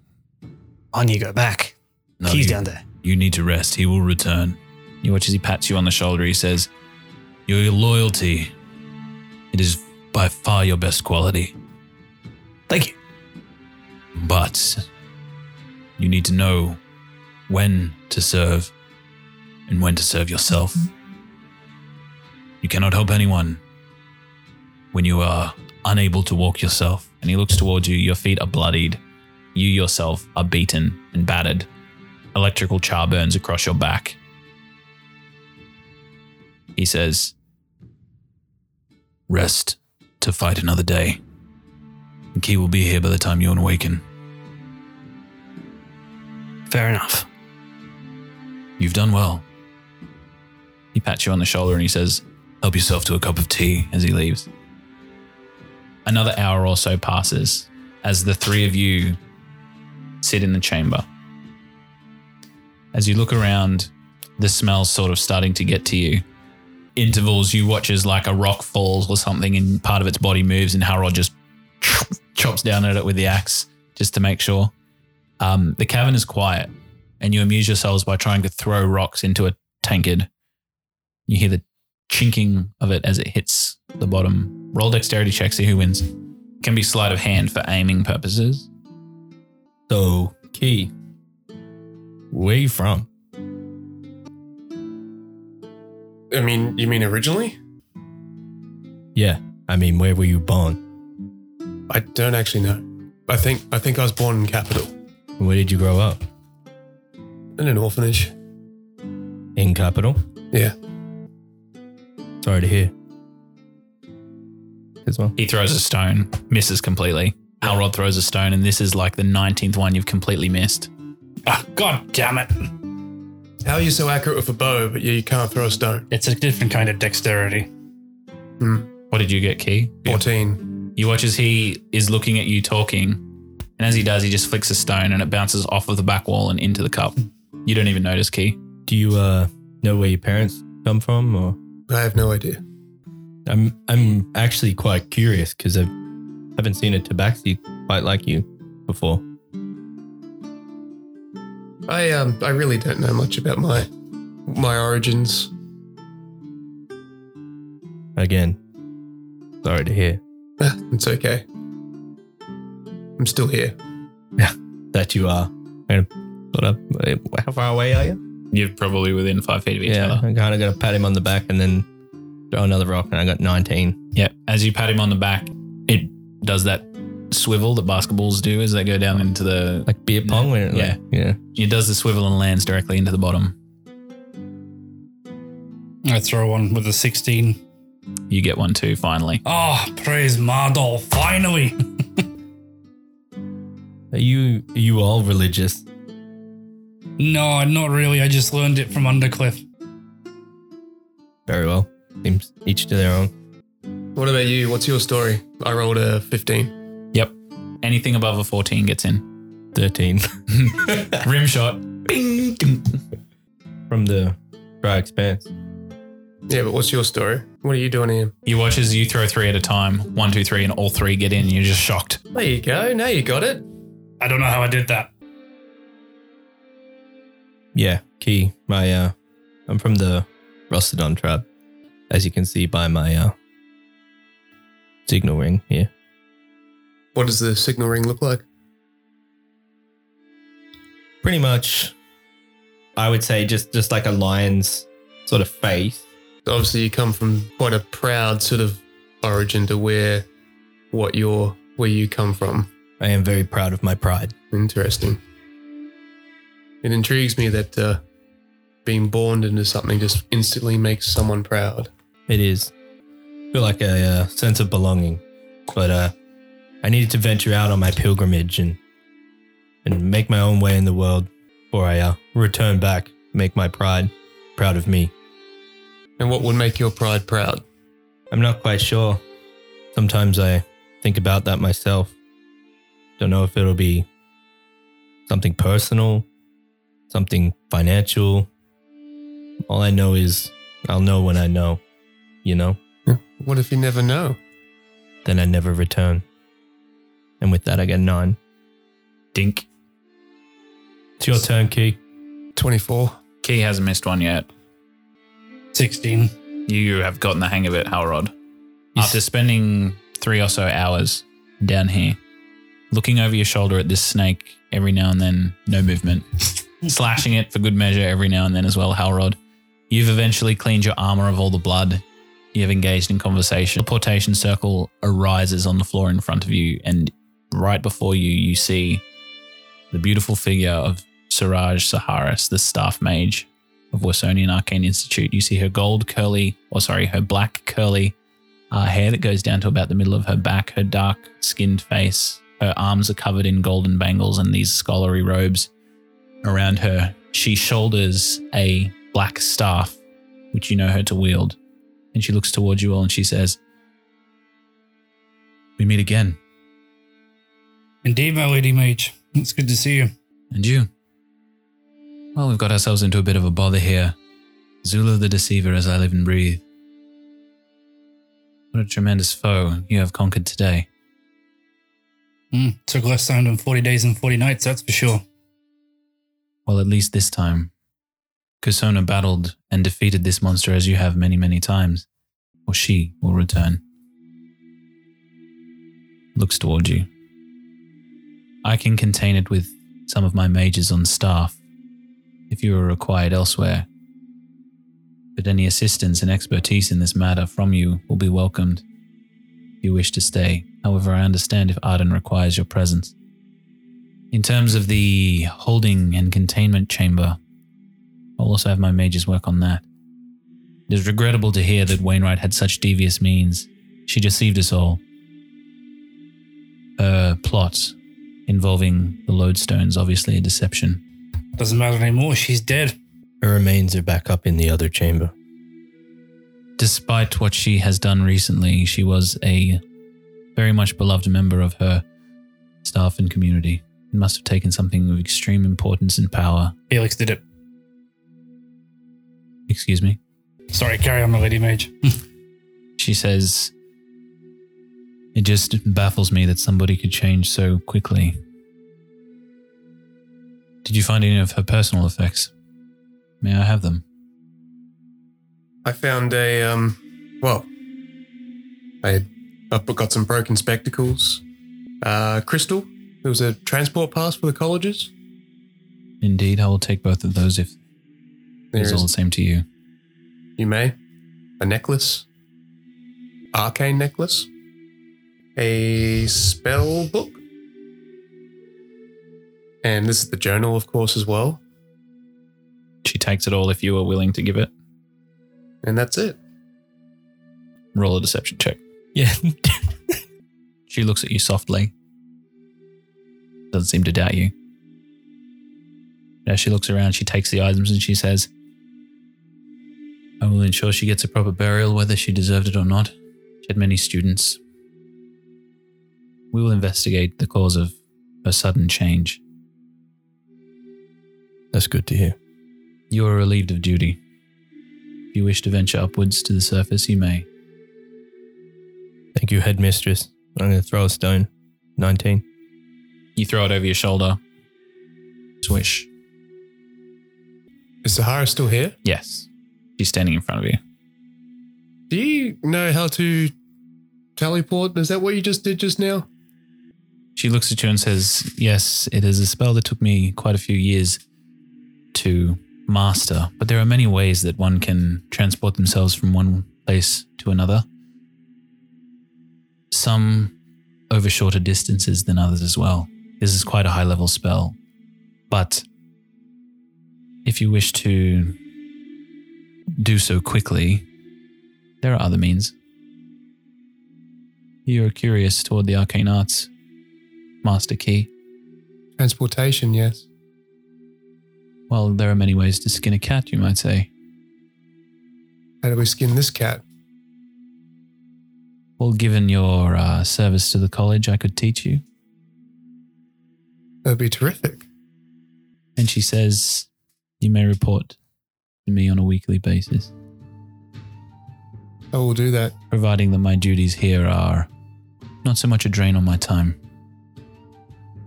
On you go back.
No,
He's
you,
down there.
You need to rest. He will return. You watch as he pats you on the shoulder. He says, Your loyalty, it is by far your best quality.
Thank you.
But you need to know when to serve and when to serve yourself. You cannot help anyone when you are unable to walk yourself. And he looks towards you. Your feet are bloodied. You yourself are beaten and battered. Electrical char burns across your back. He says, Rest to fight another day. And Key will be here by the time you awaken.
Fair enough.
You've done well. He pats you on the shoulder and he says, Help yourself to a cup of tea as he leaves. Another hour or so passes as the three of you sit in the chamber. As you look around, the smell's sort of starting to get to you. Intervals, you watch as like a rock falls or something and part of its body moves, and Halrod just chops down at it with the axe just to make sure. Um, the cavern is quiet and you amuse yourselves by trying to throw rocks into a tankard. You hear the chinking of it as it hits the bottom. Roll dexterity check, see who wins. Can be sleight of hand for aiming purposes.
So, Key, where you from?
I mean, you mean originally?
Yeah, I mean, where were you born?
I don't actually know. I think I think I was born in capital,
Where did you grow up?
in an orphanage.
In capital?
Yeah.
Sorry to hear. As well.
He throws a stone, misses completely. Halrod throws a stone, and this is like the 19th one you've completely missed.
Ah, God damn it.
How are you so accurate with a bow, but you can't throw a stone?
It's a different kind of dexterity.
What did you get, Key?
14.
You watch as he is looking at you talking, and as he does, he just flicks a stone and it bounces off of the back wall and into the cup. You don't even notice, Key.
Do you uh know where your parents come from, or
I have no idea.
I'm I'm actually quite curious because I haven't seen a tabaxi quite like you before.
I um I really don't know much about my my origins.
Again, sorry to hear
Eh, It's okay. I'm still here.
Yeah, that you are. I'm gonna up. How far away are you?
You're probably within five feet of each
yeah,
other.
I kind of got to pat him on the back and then throw another rock, and I got 19.
Yeah. As you pat him on the back, it does that swivel that basketballs do as they go down into the.
Like beer pong, where it,
Yeah.
like, yeah.
It does the swivel and lands directly into the bottom.
I throw one with a 16.
You get one too, finally.
Oh, praise Mardol, finally.
Are you are you all religious?
no, not really. I just learned it from Undercliff.
Very well. Seems each to their own.
What about you? What's your story? I rolled a 15.
Yep. Anything above a 14 gets in.
Thirteen
Rim shot. Bing, ding.
from the dry expanse.
Yeah, but what's your story? What are you doing here?
You watch as you throw three at a time. One, two, three, and all three get in. And you're just shocked.
There you go. Now you got it.
I don't know how I did that.
Yeah, key. My uh I'm from the Rostodon tribe. As you can see by my uh signal ring here.
What does the signal ring look like?
Pretty much I would say just just like a lion's sort of face.
Obviously, you come from quite a proud sort of origin to where what you're where you come from.
I am very proud of my pride.
Interesting. It intrigues me that uh, being born into something just instantly makes someone proud.
It is. I feel like a uh, sense of belonging. But uh I needed to venture out on my pilgrimage and and make my own way in the world before I uh, return back, make my pride proud of me.
And what would make your pride proud?
I'm not quite sure. Sometimes I think about that myself. Don't know if it'll be something personal, something financial. All I know is I'll know when I know, you know?
What if you never know?
Then I never return. And with that, I get nine.
Dink.
It's your turn, Key.
24.
Key hasn't missed one yet.
16.
You have gotten the hang of it, Halrod.
You
After spending three or so hours down here, looking over your shoulder at this snake every now and then, no movement, slashing it for good measure every now and then as well, Halrod. You've eventually cleaned your armor of all the blood. You have engaged in conversation. A portation circle arises on the floor in front of you, and right before you, you see the beautiful figure of Siraj Saharis, the staff mage of Warsonian Arcane Institute. You see her gold curly, or sorry, her black curly uh, hair that goes down to about the middle of her back, her dark skinned face. Her arms are covered in golden bangles and these scholarly robes around her. She shoulders a black staff, which you know her to wield. And she looks towards you all and she says, We meet again.
Indeed, my lady mage. It's good to see you.
And you? Well, we've got ourselves into a bit of a bother here. Zula the Deceiver, as I live and breathe. What a tremendous foe you have conquered today.
Mm, took less time than 40 days and 40 nights, that's for sure.
Well, at least this time. Kasona battled and defeated this monster as you have many, many times. Or she will return. Looks toward you. I can contain it with some of my mages on staff if you are required elsewhere. But any assistance and expertise in this matter from you will be welcomed if you wish to stay. However, I understand if Arden requires your presence. In terms of the holding and containment chamber, I'll also have my mages work on that. It is regrettable to hear that Wainwright had such devious means. She deceived us all. Her plot involving the lodestones, obviously a deception.
Doesn't matter anymore, she's dead.
Her remains are back up in the other chamber.
Despite what she has done recently, she was a very much beloved member of her staff and community. It must have taken something of extreme importance and power.
Felix did it.
Excuse me.
Sorry, carry on, my lady mage.
She says, It just baffles me that somebody could change so quickly. Did you find any of her personal effects? May I have them?
I found a, um, well, I got some broken spectacles. Uh, crystal. There was a transport pass for the colleges.
Indeed, I will take both of those if
There
it's all the same to you.
you may. A necklace. Arcane necklace. A spell book. And this is the journal, of course, as well.
She takes it all if you are willing to give it.
And that's it.
Roll a deception check.
Yeah.
She looks at you softly. Doesn't seem to doubt you. As she looks around, she takes the items and she says, I will ensure she gets a proper burial, whether she deserved it or not. She had many students. We will investigate the cause of her sudden change.
That's good to hear.
You are relieved of duty. If you wish to venture upwards to the surface, you may.
Thank you, headmistress. I'm going to throw a stone. 19.
You throw it over your shoulder. Swish.
Is Sahara still here?
Yes. She's standing in front of you.
Do you know how to teleport? Is that what you just did just now?
She looks at you and says, Yes, it is a spell that took me quite a few years to master, but there are many ways that one can transport themselves from one place to another. Some over shorter distances than others as well. This is quite a high level spell. But if you wish to do so quickly, there are other means. You are curious toward the arcane arts, Master Key.
Transportation, yes.
Well, there are many ways to skin a cat, you might say.
How do we skin this cat?
Well, given your uh, service to the college, I could teach you.
That'd be terrific.
And she says, You may report to me on a weekly basis,
I will do that.
providing that my duties here are not so much a drain on my time.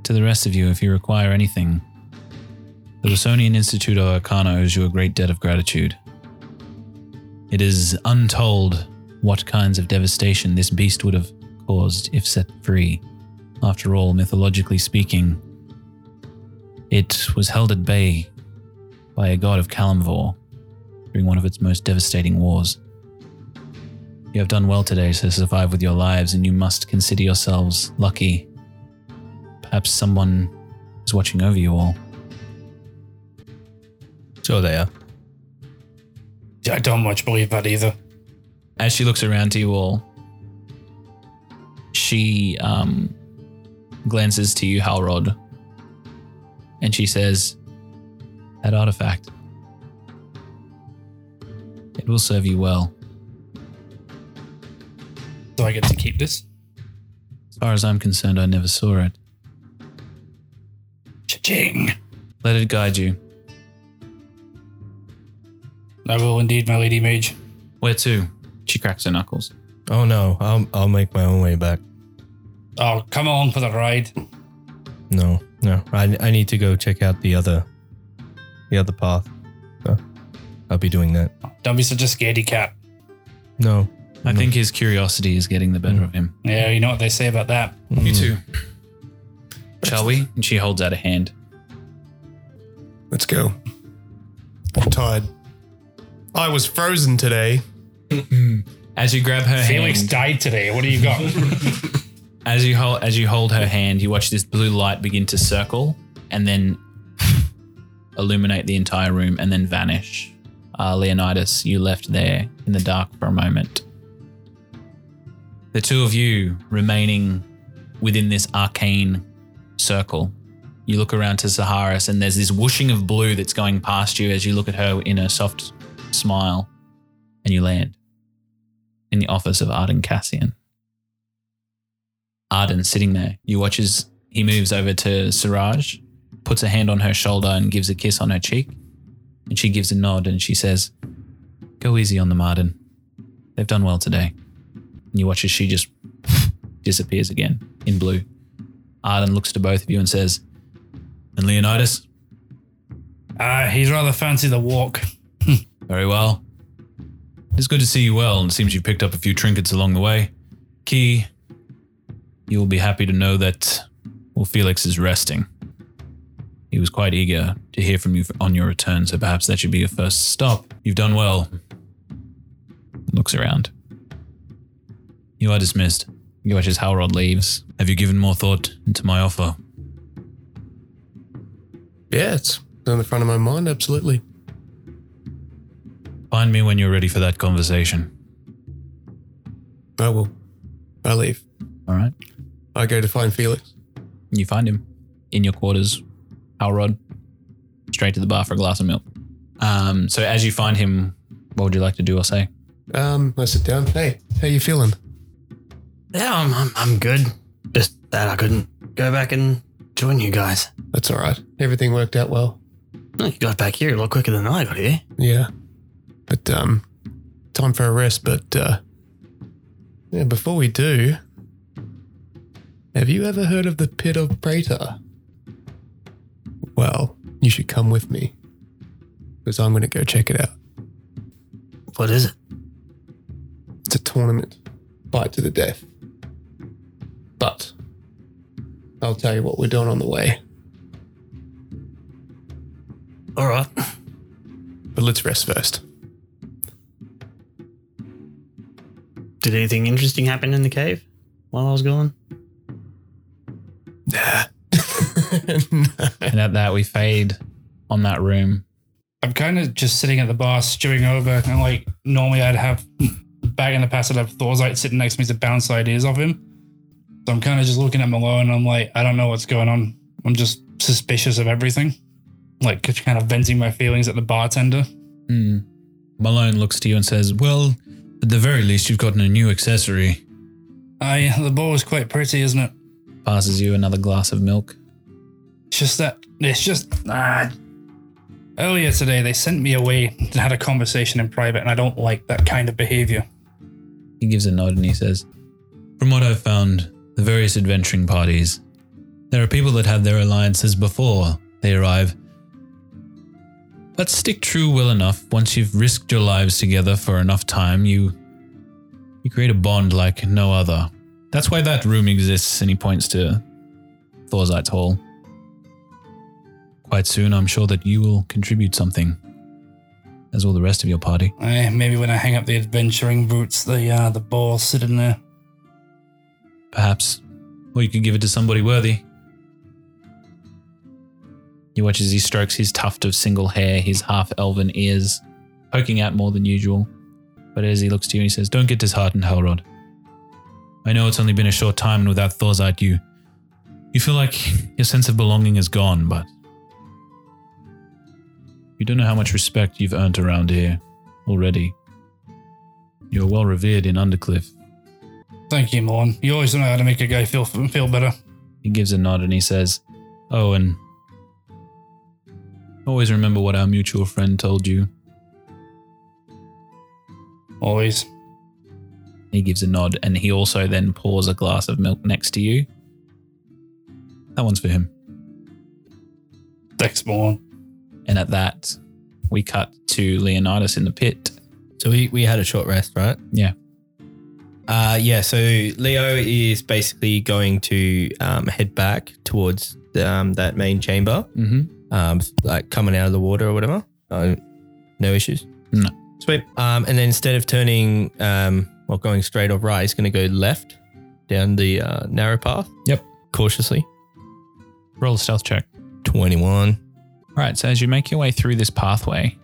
To the rest of you, if you require anything, the Rosonian Institute of Arcana owes you a great debt of gratitude. It is untold what kinds of devastation this beast would have caused if set free. After all, mythologically speaking, it was held at bay by a god of Kalimvor during one of its most devastating wars. You have done well today to survive with your lives, and you must consider yourselves lucky. Perhaps someone is watching over you all.
Sure they are.
I don't much believe that either.
As she looks around to you all, she um, glances to you, Halrod, and she says, That artifact. It will serve you well.
Do I get to keep this?
As far as I'm concerned, I never saw it.
Cha-ching.
Let it guide you.
I will indeed, my lady mage.
Where to? She cracks her knuckles.
Oh no, I'll, I'll make my own way back.
Oh, come along for the ride.
No, no. I, I need to go check out the other the other path. So I'll be doing that.
Don't be such a scaredy cat.
No.
I think his curiosity is getting the better of him.
Yeah, you know what they say about that.
You too. Shall we? And she holds out a hand.
Let's go. I'm tired. I was frozen today.
As you grab her hand.
Felix
hand,
died today. What do you got?
as you hold as you hold her hand, you watch this blue light begin to circle and then illuminate the entire room and then vanish. Uh, Leonidas, you left there in the dark for a moment. The two of you remaining within this arcane circle. You look around to Saharis, and there's this whooshing of blue that's going past you as you look at her in a soft smile, and you land in the office of Arden Cassian. Arden sitting there. You watch as he moves over to Siraj, puts a hand on her shoulder and gives a kiss on her cheek. And she gives a nod and she says, Go easy on them, Arden. They've done well today. And you watch as she just disappears again in blue. Arden looks to both of you and says, And Leonidas?
Uh, he's rather fancy the walk.
Very well. It's good to see you well, and it seems you picked up a few trinkets along the way. Key, you will be happy to know that, well, Felix is resting. He was quite eager to hear from you on your return, so perhaps that should be your first stop. You've done well. Looks around. You are dismissed. You watch as Halrod leaves. Have you given more thought to my offer?
Yeah, it's on the front of my mind, absolutely.
Find me when you're ready for that conversation.
I will. I leave.
All right.
I go to find Felix.
You find him in your quarters, Halrod, straight to the bar for a glass of milk. Um, so as you find him, what would you like to do or say?
Um, I sit down. Hey, how you feeling?
Yeah, I'm, I'm, I'm good. That I couldn't go back and join you guys.
That's all right. Everything worked out well.
Oh, you got back here a lot quicker than I got here.
Yeah. But um time for a rest, but uh yeah, before we do, have you ever heard of the pit of Praetor? Well, you should come with me. Because I'm gonna go check it out.
What is it?
It's a tournament. Fight to the death. But I'll tell you what we're doing on the way.
All right.
But let's rest first.
Did anything interesting happen in the cave while I was gone?
Nah.
And at that, we fade on that room.
I'm kind of just sitting at the bar, stewing over, and like normally I'd have back in the past I'd have Thorzite sitting next to me to bounce ideas off him. So I'm kind of just looking at Malone. And I'm like, I don't know what's going on. I'm just suspicious of everything. Like kind of venting my feelings at the bartender.
Hmm. Malone looks to you and says, Well, at the very least, you've gotten a new accessory.
I the ball is quite pretty, isn't it?
Passes you another glass of milk.
It's just that it's just ah. Earlier today, they sent me away and had a conversation in private, and I don't like that kind of behavior.
He gives a nod and he says, From what I've found, the various adventuring parties, there are people that have their alliances before they arrive. But stick true well enough, once you've risked your lives together for enough time, you you create a bond like no other. That's why that room exists, and he points to Thorzite's hall. Quite soon, I'm sure that you will contribute something, as will the rest of your party.
Eh, maybe when I hang up the adventuring boots, the uh, the ball sitting there.
Perhaps. Or you could give it to somebody worthy. You watch as he strokes his tuft of single hair, his half elven ears, poking out more than usual. But as he looks to you, he says, Don't get disheartened, Halrod. I know it's only been a short time, and without Thorzite, you. You feel like your sense of belonging is gone, but. You don't know how much respect you've earned around here already. You're well revered in Undercliff.
Thank you, Morn. You always know how to make a guy feel feel better.
He gives a nod and he says, Oh, and always remember what our mutual friend told you.
Always.
He gives a nod and he also then pours a glass of milk next to you. That one's for him.
Thanks, Morn.
And at that, we cut to Leonidas in the pit.
So we, we had a short rest, right?
Yeah.
Uh, yeah. So Leo is basically going to um, head back towards um, that main chamber,
Mm-hmm.
um, like coming out of the water or whatever. Uh, no issues.
No.
Sweet. Um, and then instead of turning, um, well, going straight or right, he's going to go left down the uh, narrow path.
Yep.
Cautiously.
Roll a stealth check.
Twenty-one.
Right. So as you make your way through this pathway,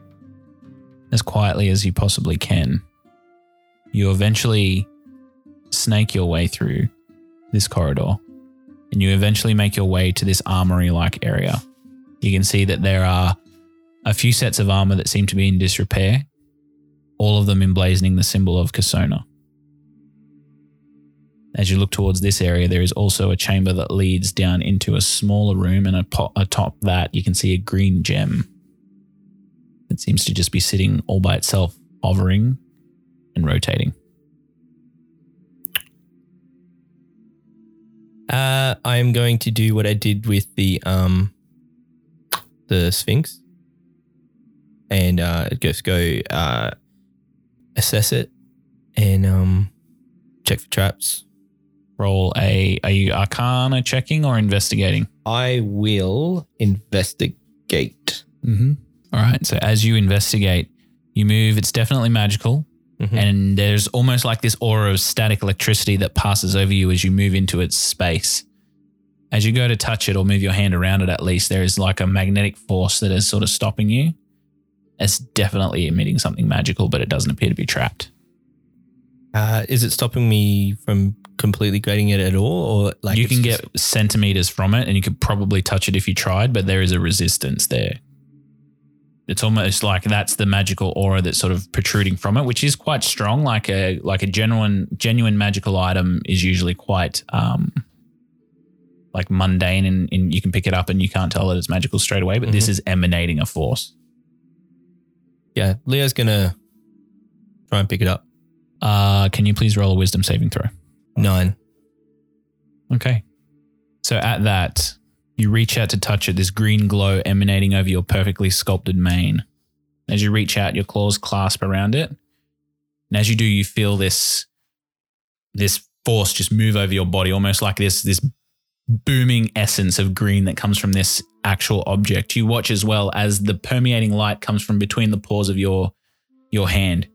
as quietly as you possibly can, you eventually snake your way through this corridor and you eventually make your way to this armory like area. You can see that there are a few sets of armor that seem to be in disrepair, all of them emblazoning the symbol of Kasona. As you look towards this area, there is also a chamber that leads down into a smaller room, and atop that, you can see a green gem that seems to just be sitting all by itself, hovering and rotating.
Uh, I'm going to do what I did with the um, the Sphinx, and uh, just go uh, assess it and um, check for traps.
Roll a. Are you Arcana checking or investigating?
I will investigate.
Mm-hmm. All right. So as you investigate, you move. It's definitely magical. And there's almost like this aura of static electricity that passes over you as you move into its space. As you go to touch it or move your hand around it, at least there is like a magnetic force that is sort of stopping you. It's definitely emitting something magical, but it doesn't appear to be trapped.
Uh, is it stopping me from completely grading it at all, or like
you can get centimeters from it and you could probably touch it if you tried, but there is a resistance there. It's almost like that's the magical aura that's sort of protruding from it, which is quite strong. Like a like a genuine genuine magical item is usually quite um like mundane and, and you can pick it up and you can't tell that it's magical straight away, but this is emanating a force.
yeah. Leo's gonna try and pick it up.
Uh can you please roll a wisdom saving throw?
Nine.
Okay. So at that, you reach out to touch it, this green glow emanating over your perfectly sculpted mane. As you reach out, your claws clasp around it. And as you do, you feel this this force just move over your body, almost like this this booming essence of green that comes from this actual object. You watch as well as the permeating light comes from between the pores of your your hand.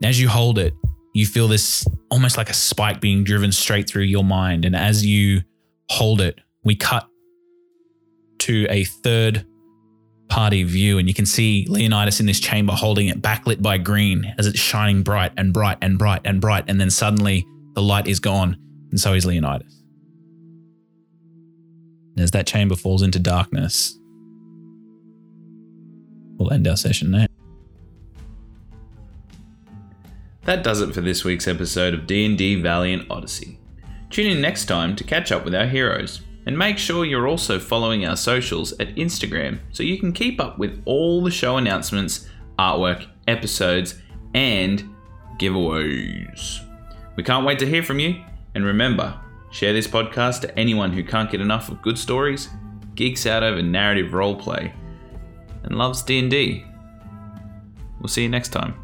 And as you hold it, you feel this almost like a spike being driven straight through your mind. And as you hold it, we cut to a third party view, and you can see Leonidas in this chamber holding it backlit by green as it's shining bright and bright and bright and bright. And then suddenly the light is gone, and so is Leonidas. And as that chamber falls into darkness, we'll end our session there.
That does it for this week's episode of D&D Valiant Odyssey. Tune in next time to catch up with our heroes. And make sure you're also following our socials at Instagram so you can keep up with all the show announcements, artwork, episodes, and giveaways. We can't wait to hear from you. And remember, share this podcast to anyone who can't get enough of good stories, geeks out over narrative roleplay, and loves D&D. We'll see you next time.